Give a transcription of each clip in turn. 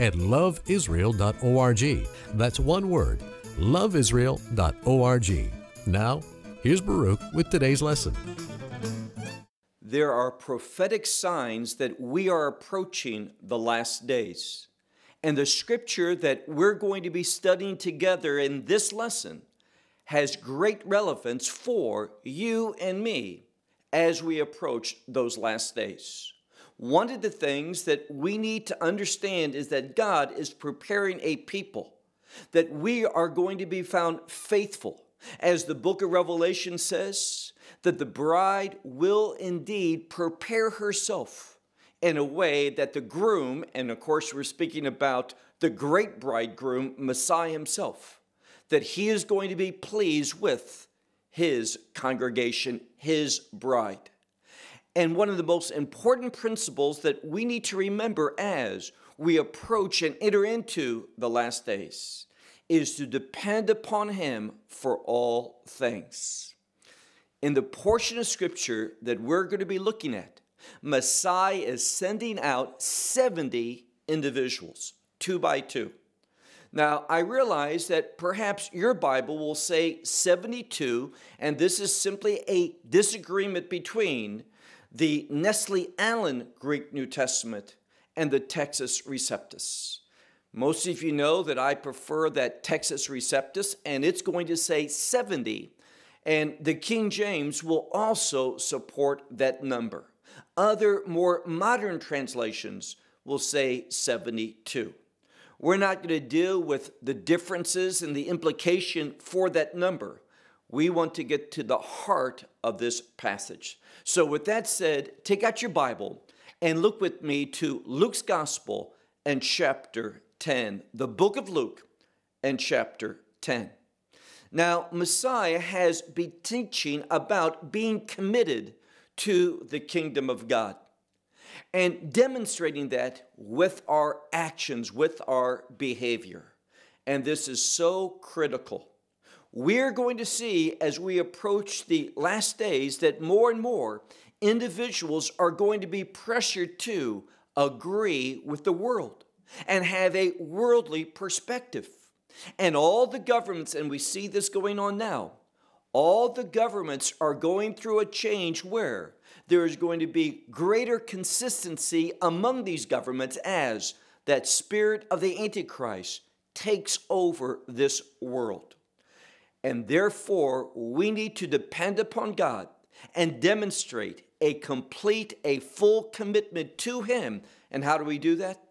at loveisrael.org. That's one word, loveisrael.org. Now, here's Baruch with today's lesson. There are prophetic signs that we are approaching the last days. And the scripture that we're going to be studying together in this lesson has great relevance for you and me as we approach those last days. One of the things that we need to understand is that God is preparing a people, that we are going to be found faithful. As the book of Revelation says, that the bride will indeed prepare herself in a way that the groom, and of course, we're speaking about the great bridegroom, Messiah himself, that he is going to be pleased with his congregation, his bride. And one of the most important principles that we need to remember as we approach and enter into the last days is to depend upon Him for all things. In the portion of Scripture that we're going to be looking at, Messiah is sending out 70 individuals, two by two. Now, I realize that perhaps your Bible will say 72, and this is simply a disagreement between the Nestle Aland Greek New Testament and the Textus Receptus. Most of you know that I prefer that Textus Receptus, and it's going to say 70. And the King James will also support that number. Other more modern translations will say 72. We're not going to deal with the differences and the implication for that number. We want to get to the heart of this passage. So, with that said, take out your Bible and look with me to Luke's Gospel and chapter 10, the book of Luke and chapter 10. Now, Messiah has been teaching about being committed to the kingdom of God and demonstrating that with our actions, with our behavior. And this is so critical we're going to see as we approach the last days that more and more individuals are going to be pressured to agree with the world and have a worldly perspective. And all the governments, and we see this going on now, all the governments are going through a change where there is going to be greater consistency among these governments as that spirit of the Antichrist takes over this world. And therefore, we need to depend upon God and demonstrate a complete, a full commitment to Him. And how do we do that?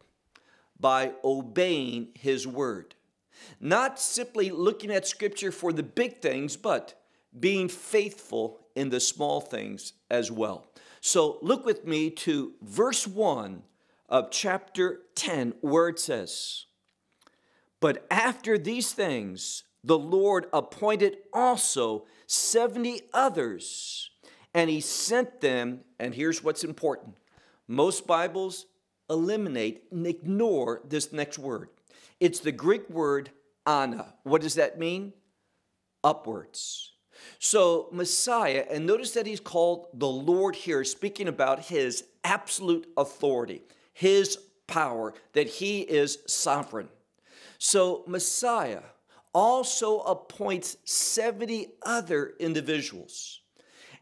By obeying His word. Not simply looking at Scripture for the big things, but being faithful in the small things as well. So look with me to verse 1 of chapter 10, where it says, But after these things, the Lord appointed also 70 others, and he sent them. And here's what's important most Bibles eliminate and ignore this next word. It's the Greek word ana. What does that mean? Upwards. So, Messiah, and notice that he's called the Lord here, speaking about his absolute authority, his power, that he is sovereign. So, Messiah, also appoints 70 other individuals.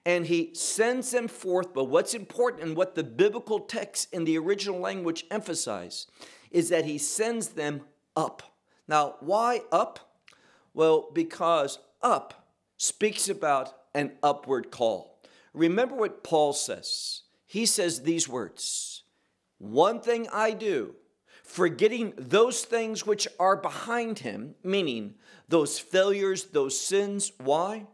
And he sends them forth. But what's important and what the biblical text in the original language emphasize is that he sends them up. Now, why up? Well, because up speaks about an upward call. Remember what Paul says. He says these words One thing I do, forgetting those things which are behind him, meaning those failures, those sins. Why?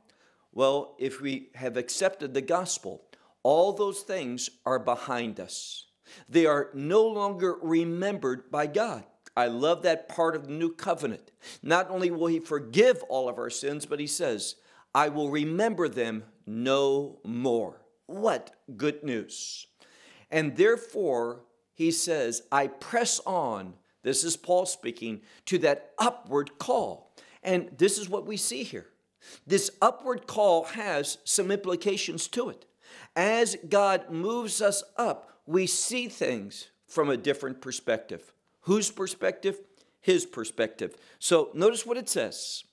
Well, if we have accepted the gospel, all those things are behind us. They are no longer remembered by God. I love that part of the new covenant. Not only will he forgive all of our sins, but he says, I will remember them no more. What good news! And therefore, he says, I press on, this is Paul speaking, to that upward call. And this is what we see here. This upward call has some implications to it. As God moves us up, we see things from a different perspective. Whose perspective? His perspective. So notice what it says.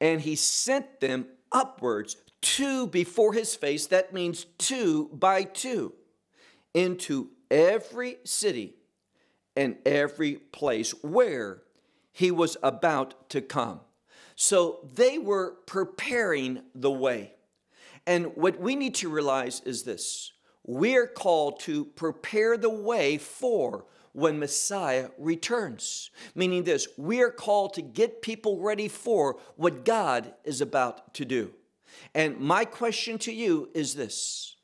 And he sent them upwards, two before his face. That means two by two, into every city and every place where he was about to come. So they were preparing the way. And what we need to realize is this we're called to prepare the way for when Messiah returns. Meaning this, we are called to get people ready for what God is about to do. And my question to you is this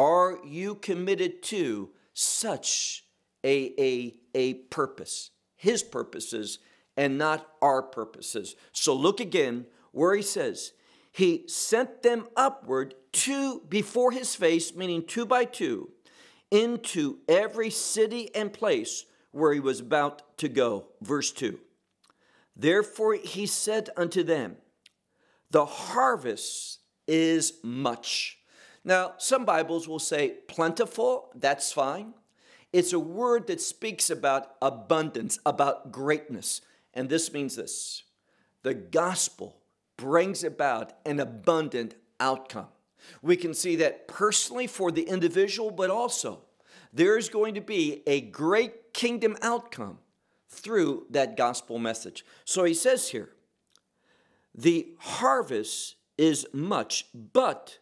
Are you committed to such a, a, a purpose? His purposes and not our purposes. So look again where he says, He sent them upward two before his face, meaning two by two, into every city and place where he was about to go. Verse 2 Therefore he said unto them, The harvest is much. Now, some Bibles will say plentiful, that's fine. It's a word that speaks about abundance, about greatness. And this means this the gospel brings about an abundant outcome. We can see that personally for the individual, but also there is going to be a great kingdom outcome through that gospel message. So he says here, the harvest is much, but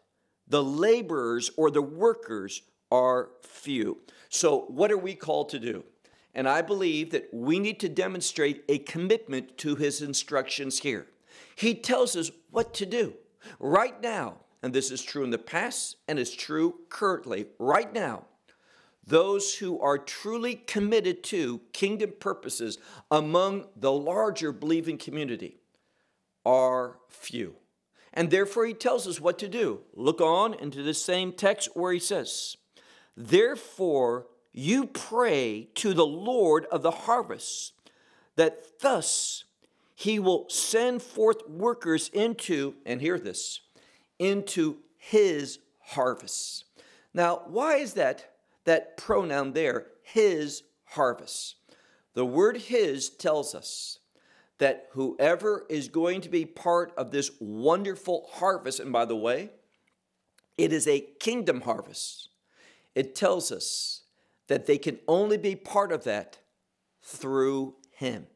the laborers or the workers are few. So, what are we called to do? And I believe that we need to demonstrate a commitment to his instructions here. He tells us what to do right now, and this is true in the past and is true currently, right now those who are truly committed to kingdom purposes among the larger believing community are few. And therefore, he tells us what to do. Look on into the same text where he says, Therefore, you pray to the Lord of the harvest, that thus he will send forth workers into, and hear this, into his harvest. Now, why is that that pronoun there, his harvest. The word his tells us that whoever is going to be part of this wonderful harvest, and by the way, it is a kingdom harvest, it tells us that they can only be part of that through him.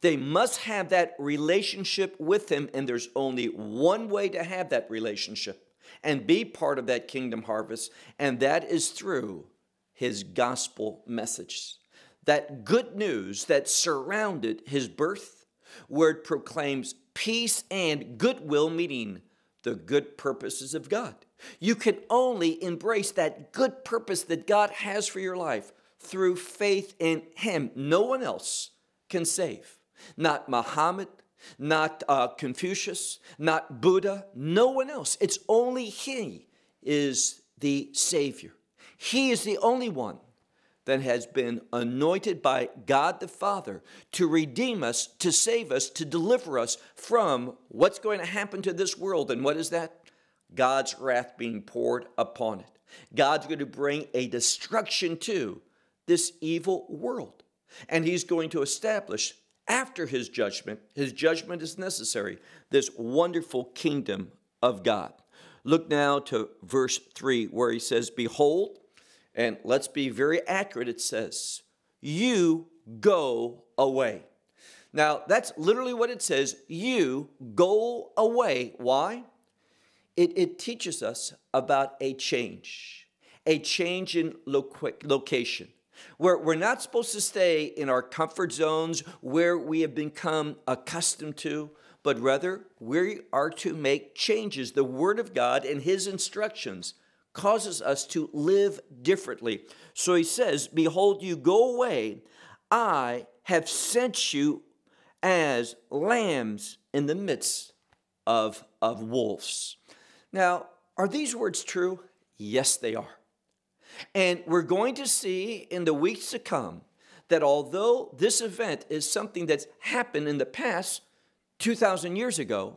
They must have that relationship with him, and there's only one way to have that relationship and be part of that kingdom harvest, and that is through his gospel message. That good news that surrounded his birth, where it proclaims peace and goodwill, meaning the good purposes of God. You can only embrace that good purpose that God has for your life through faith in Him. No one else can save. Not Muhammad, not uh, Confucius, not Buddha, no one else. It's only He is the Savior. He is the only one that has been anointed by God the Father to redeem us, to save us, to deliver us from what's going to happen to this world. And what is that? God's wrath being poured upon it. God's going to bring a destruction to this evil world. And He's going to establish, after His judgment, His judgment is necessary, this wonderful kingdom of God. Look now to verse 3, where He says, Behold, and let's be very accurate, it says, You go away. Now, that's literally what it says. You go away. Why? It, it teaches us about a change, a change in location. Where we're not supposed to stay in our comfort zones where we have become accustomed to, but rather we are to make changes. The Word of God and His instructions causes us to live differently. So he says, Behold, you go away. I have sent you as lambs in the midst of, of wolves. Now, are these words true? Yes, they are. And we're going to see in the weeks to come that although this event is something that's happened in the past 2,000 years ago,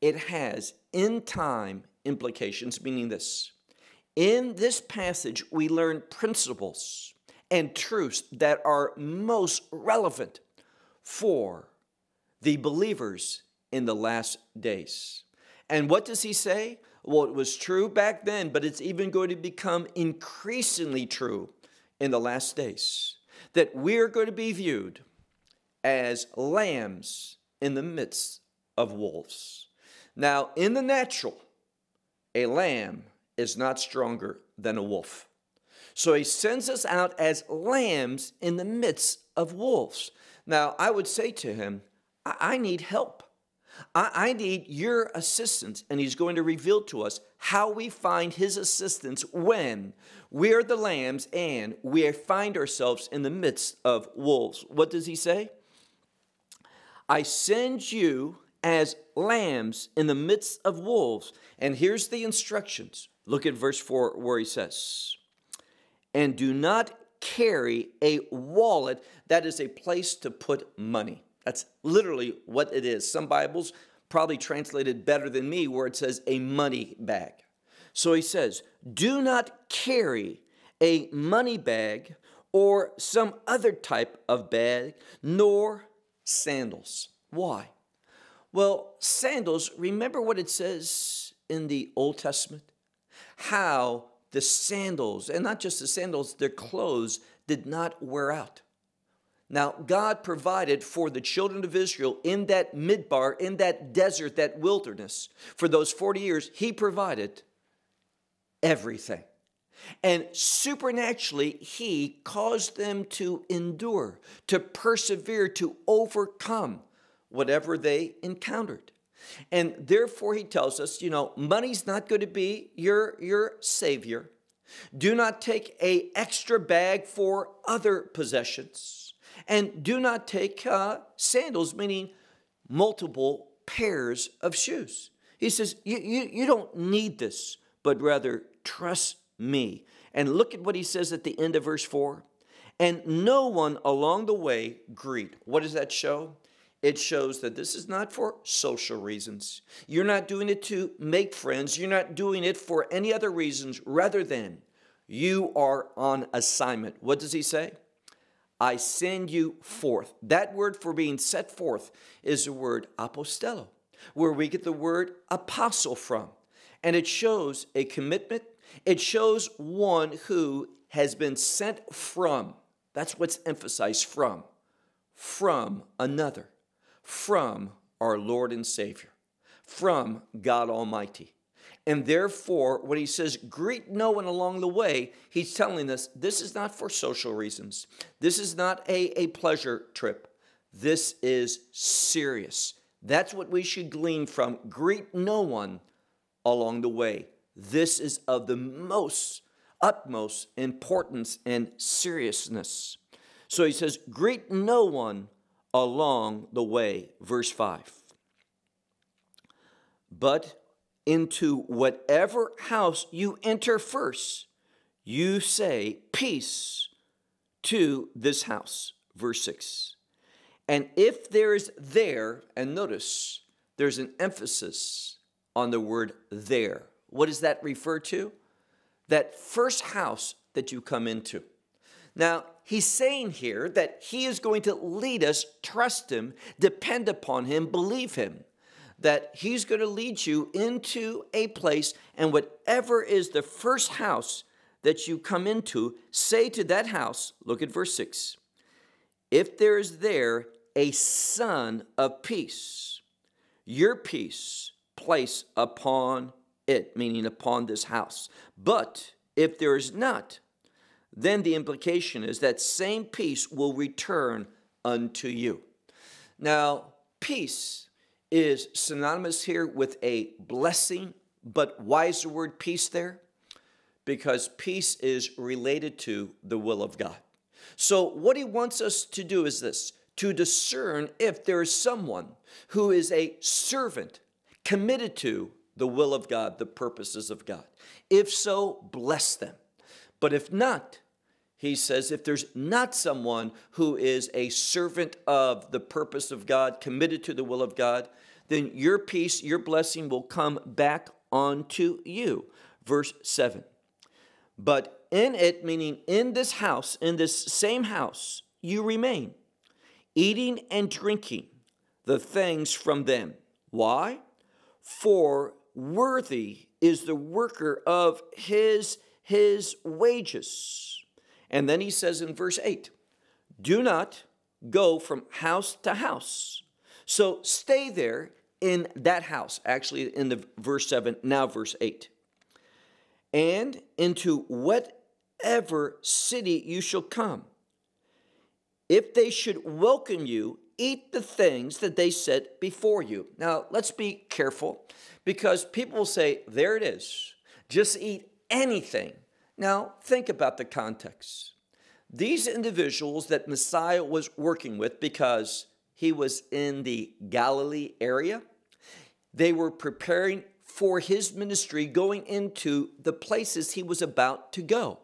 it has in time implications, meaning this. In this passage, we learn principles and truths that are most relevant for the believers in the last days. And what does he say? Well, it was true back then, but it's even going to become increasingly true in the last days. That we're going to be viewed as lambs in the midst of wolves. Now, in the natural, a lamb is not stronger than a wolf. So he sends us out as lambs in the midst of wolves. Now, I would say to him, I, I need help. I, I need your assistance. And he's going to reveal to us how we find his assistance when we are the lambs and we find ourselves in the midst of wolves. What does he say? I send you as lambs in the midst of wolves. And here's the instructions. Look at verse 4 where he says, And do not carry a wallet that is a place to put money. That's literally what it is. Some Bibles probably translated better than me where it says a money bag. So he says, Do not carry a money bag or some other type of bag, nor sandals. Why? Well, sandals, remember what it says in the Old Testament? How the sandals, and not just the sandals, their clothes did not wear out. Now, God provided for the children of Israel in that midbar, in that desert, that wilderness, for those 40 years, He provided everything. And supernaturally, He caused them to endure, to persevere, to overcome whatever they encountered. And therefore, He tells us, you know, money's not going to be your, your savior. Do not take a extra bag for other possessions and do not take uh, sandals, meaning multiple pairs of shoes. He says, you, you, you don't need this, but rather trust me. And look at what he says at the end of verse 4 and no one along the way greet. What does that show? It shows that this is not for social reasons. You're not doing it to make friends. You're not doing it for any other reasons rather than you are on assignment. What does he say? I send you forth. That word for being set forth is the word apostello, where we get the word apostle from. And it shows a commitment, it shows one who has been sent from. That's what's emphasized from. From another, from our Lord and Savior, from God Almighty. And therefore, when he says, greet no one along the way, he's telling us this is not for social reasons. This is not a, a pleasure trip. This is serious. That's what we should glean from. Greet no one along the way. This is of the most, utmost importance and seriousness. So he says, greet no one along the way. Verse 5. But into whatever house you enter first, you say, Peace to this house. Verse 6. And if there is there, and notice there's an emphasis on the word there. What does that refer to? That first house that you come into. Now, he's saying here that he is going to lead us, trust him, depend upon him, believe him that He's going to lead you into a place, and whatever is the first house that you come into, say to that house, look at verse 6 if there is there a son of peace, your peace place upon it, meaning upon this house. But if there is not, then the implication is that same peace will return unto you. Now, peace is synonymous here with a blessing, but why is the word peace there? Because peace is related to the will of God. So, what he wants us to do is this to discern if there is someone who is a servant committed to the will of God, the purposes of God. If so, bless them. But if not, he says, if there's not someone who is a servant of the purpose of God, committed to the will of God, then your peace, your blessing will come back onto you. Verse 7. But in it, meaning in this house, in this same house, you remain, eating and drinking the things from them. Why? For worthy is the worker of his his wages. And then he says in verse 8, do not go from house to house. So stay there in that house, actually in the verse 7, now verse 8. And into whatever city you shall come. If they should welcome you, eat the things that they set before you. Now, let's be careful because people will say, there it is, just eat anything. Now, think about the context. These individuals that Messiah was working with, because he was in the Galilee area, they were preparing for his ministry going into the places he was about to go.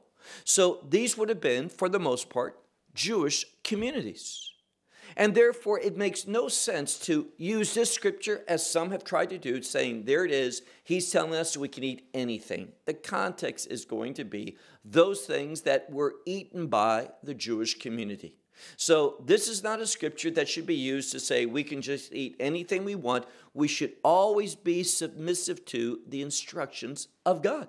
So these would have been, for the most part, Jewish communities. And therefore, it makes no sense to use this scripture as some have tried to do, saying, there it is, he's telling us we can eat anything. The context is going to be those things that were eaten by the Jewish community. So, this is not a scripture that should be used to say we can just eat anything we want. We should always be submissive to the instructions of God.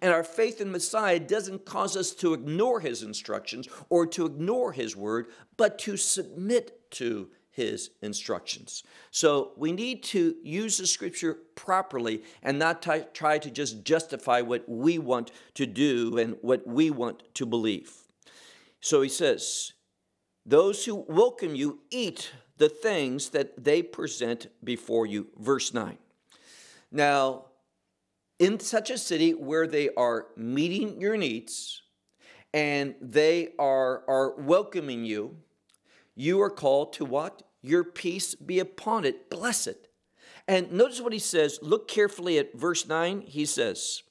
And our faith in Messiah doesn't cause us to ignore his instructions or to ignore his word, but to submit to his instructions. So we need to use the scripture properly and not t- try to just justify what we want to do and what we want to believe. So he says, Those who welcome you eat the things that they present before you. Verse 9. Now, in such a city where they are meeting your needs and they are, are welcoming you, you are called to what? Your peace be upon it. Bless it. And notice what he says. Look carefully at verse 9. He says,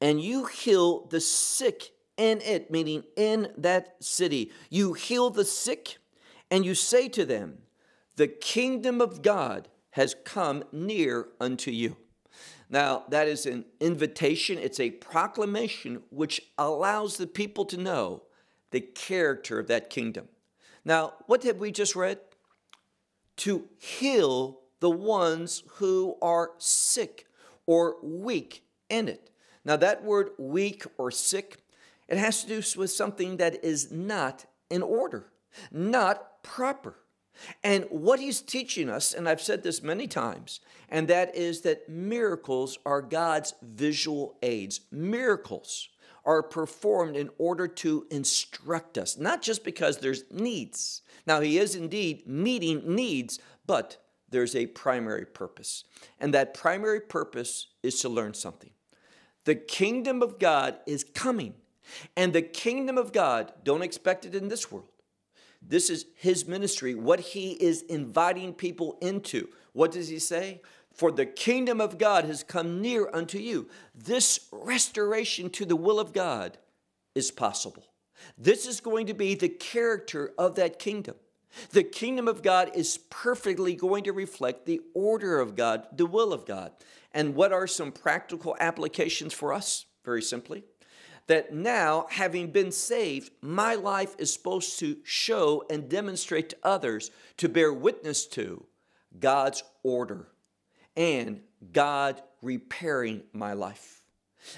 And you heal the sick in it, meaning in that city. You heal the sick, and you say to them, The kingdom of God has come near unto you. Now, that is an invitation, it's a proclamation which allows the people to know the character of that kingdom. Now, what have we just read? To heal the ones who are sick or weak in it. Now, that word weak or sick, it has to do with something that is not in order, not proper. And what he's teaching us, and I've said this many times, and that is that miracles are God's visual aids. Miracles are performed in order to instruct us, not just because there's needs. Now, he is indeed meeting needs, but there's a primary purpose. And that primary purpose is to learn something. The kingdom of God is coming. And the kingdom of God, don't expect it in this world. This is his ministry, what he is inviting people into. What does he say? For the kingdom of God has come near unto you. This restoration to the will of God is possible. This is going to be the character of that kingdom. The kingdom of God is perfectly going to reflect the order of God, the will of God. And what are some practical applications for us? Very simply, that now, having been saved, my life is supposed to show and demonstrate to others, to bear witness to God's order and God repairing my life.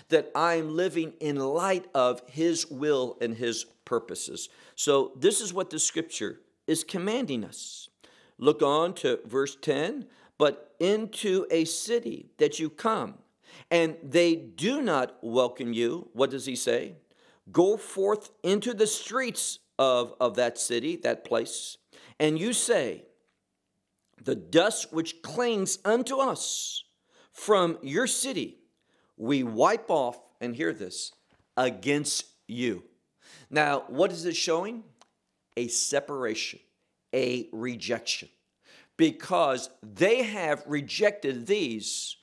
That I'm living in light of His will and His purposes. So, this is what the scripture is commanding us. Look on to verse 10 but into a city that you come and they do not welcome you, what does he say? Go forth into the streets of, of that city, that place, and you say, The dust which clings unto us from your city, we wipe off, and hear this, against you. Now, what is it showing? A separation, a rejection, because they have rejected these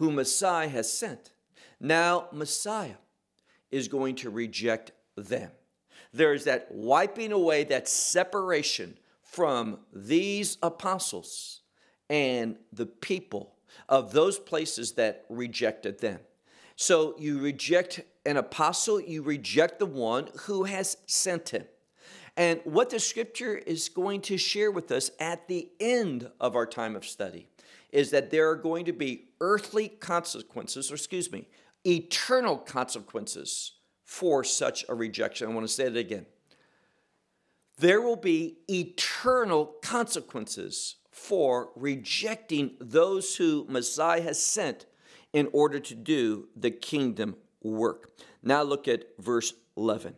who Messiah has sent. Now, Messiah is going to reject them. There's that wiping away, that separation from these apostles and the people of those places that rejected them. So you reject an apostle, you reject the one who has sent him. And what the scripture is going to share with us at the end of our time of study is that there are going to be earthly consequences, or excuse me, eternal consequences for such a rejection. I want to say it again. There will be eternal consequences for rejecting those who Messiah has sent in order to do the kingdom work. Now look at verse 11,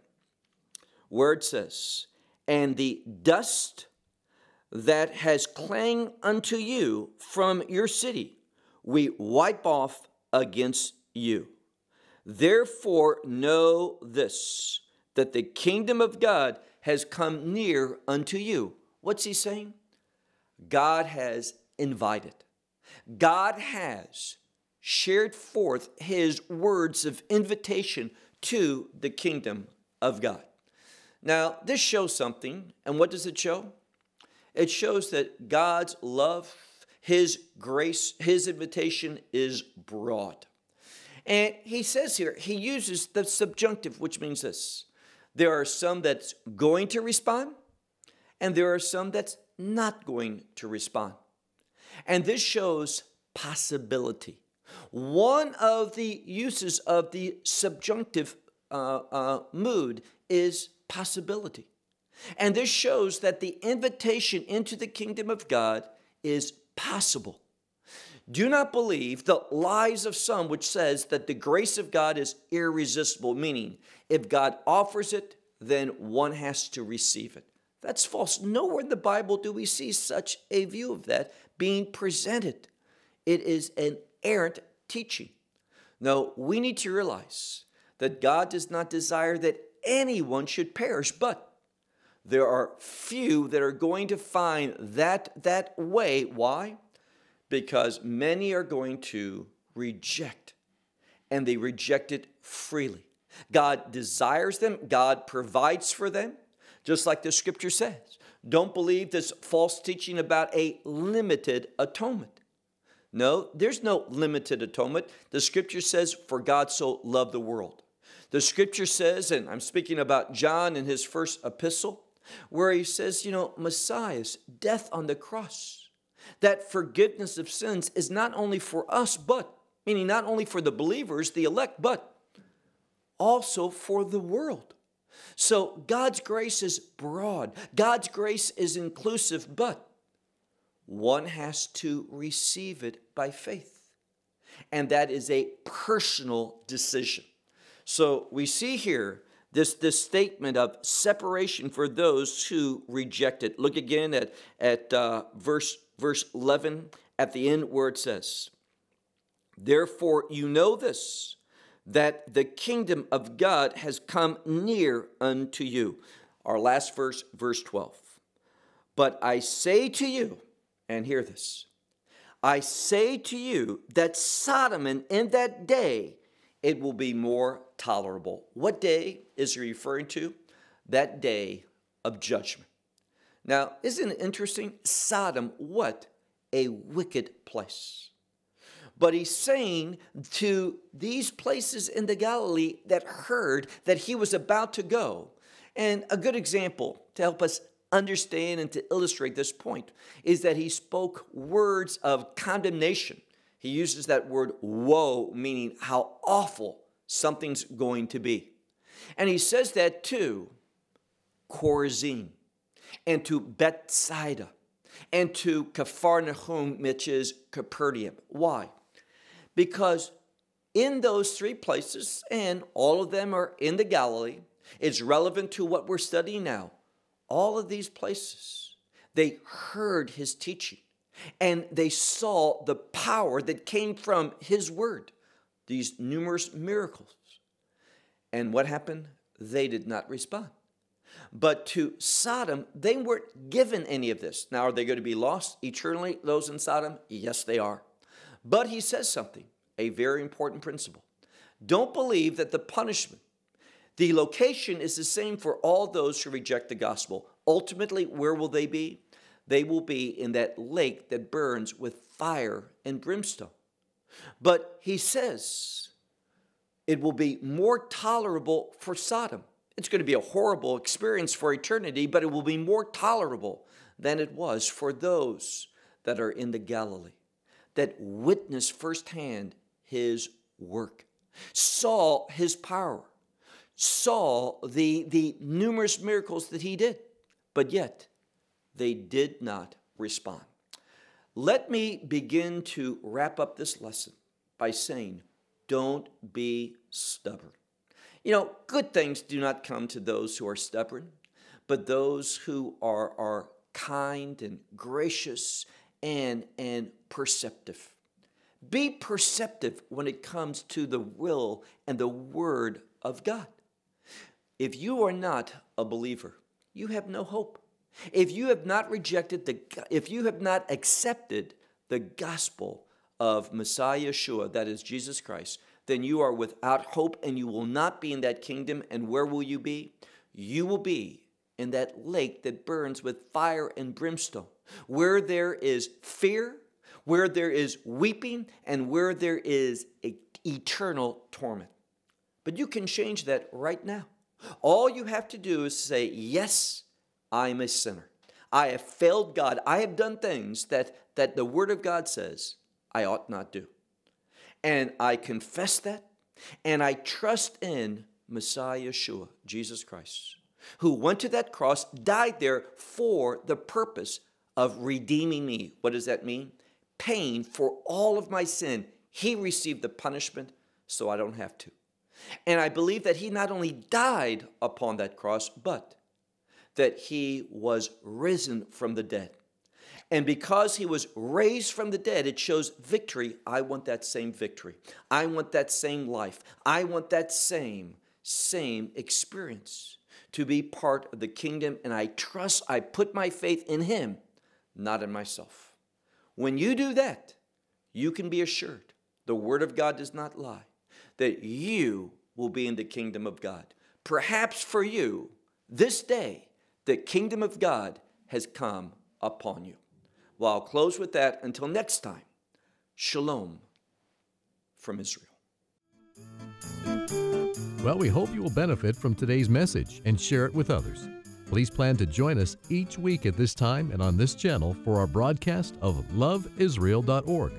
where it says, And the dust that has clanged unto you from your city, we wipe off against you. Therefore, know this that the kingdom of God has come near unto you. What's he saying? God has invited. God has shared forth his words of invitation to the kingdom of God. Now, this shows something, and what does it show? It shows that God's love, his grace, his invitation is broad. And he says here, he uses the subjunctive, which means this there are some that's going to respond, and there are some that's not going to respond. And this shows possibility. One of the uses of the subjunctive uh, uh, mood is possibility. And this shows that the invitation into the kingdom of God is possible. Do not believe the lies of some which says that the grace of God is irresistible, meaning if God offers it, then one has to receive it. That's false. Nowhere in the Bible do we see such a view of that being presented. It is an errant teaching. No, we need to realize that God does not desire that anyone should perish, but there are few that are going to find that that way. Why? because many are going to reject, and they reject it freely. God desires them, God provides for them, just like the scripture says. Don't believe this false teaching about a limited atonement. No, there's no limited atonement. The scripture says, For God so loved the world. The scripture says, and I'm speaking about John in his first epistle, where he says, you know, Messiah's death on the cross that forgiveness of sins is not only for us, but, meaning not only for the believers, the elect, but also for the world. So God's grace is broad, God's grace is inclusive, but one has to receive it by faith. And that is a personal decision. So we see here this, this statement of separation for those who reject it. Look again at, at uh, verse verse 11 at the end where it says, Therefore you know this, that the kingdom of God has come near unto you. Our last verse, verse 12. But I say to you, and hear this, I say to you that Sodom in that day it will be more tolerable. What day is he referring to? That day of judgment. Now, isn't it interesting? Sodom, what a wicked place. But he's saying to these places in the Galilee that heard that he was about to go. And a good example to help us understand and to illustrate this point is that he spoke words of condemnation. He uses that word woe, meaning how awful something's going to be. And he says that to Chorazin and to Bethsaida and to Capharnaum, which is Capernaum. Why? Because in those three places, and all of them are in the Galilee, it's relevant to what we're studying now. All of these places, they heard his teaching and they saw the power that came from his word, these numerous miracles. And what happened? they did not respond. But to Sodom, they weren't given any of this. Now, are they going to be lost eternally, those in Sodom? Yes, they are. But he says something, a very important principle. Don't believe that the punishment, the location is the same for all those who reject the gospel. Ultimately, where will they be? They will be in that lake that burns with fire and brimstone. But he says it will be more tolerable for Sodom. It's going to be a horrible experience for eternity, but it will be more tolerable than it was for those that are in the Galilee, that witness firsthand his work, saw his power, saw the, the numerous miracles that he did, but yet they did not respond. Let me begin to wrap up this lesson by saying, don't be stubborn. You know, good things do not come to those who are stubborn, but those who are, are kind and gracious and, and perceptive. Be perceptive when it comes to the will and the word of God. If you are not a believer, you have no hope. If you have not rejected the, if you have not accepted the gospel of Messiah Yeshua, that is Jesus Christ, then you are without hope and you will not be in that kingdom. And where will you be? You will be in that lake that burns with fire and brimstone, where there is fear, where there is weeping, and where there is eternal torment. But you can change that right now. All you have to do is say, Yes, I'm a sinner. I have failed God. I have done things that, that the Word of God says I ought not do. And I confess that, and I trust in Messiah Yeshua, Jesus Christ, who went to that cross, died there for the purpose of redeeming me. What does that mean? Paying for all of my sin. He received the punishment so I don't have to. And I believe that he not only died upon that cross, but that he was risen from the dead. And because he was raised from the dead, it shows victory. I want that same victory. I want that same life. I want that same, same experience to be part of the kingdom. And I trust, I put my faith in him, not in myself. When you do that, you can be assured the word of God does not lie, that you will be in the kingdom of God. Perhaps for you, this day, the kingdom of God has come upon you. Well, I'll close with that. Until next time, shalom from Israel. Well, we hope you will benefit from today's message and share it with others. Please plan to join us each week at this time and on this channel for our broadcast of loveisrael.org.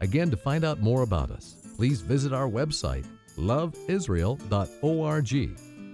Again, to find out more about us, please visit our website, loveisrael.org.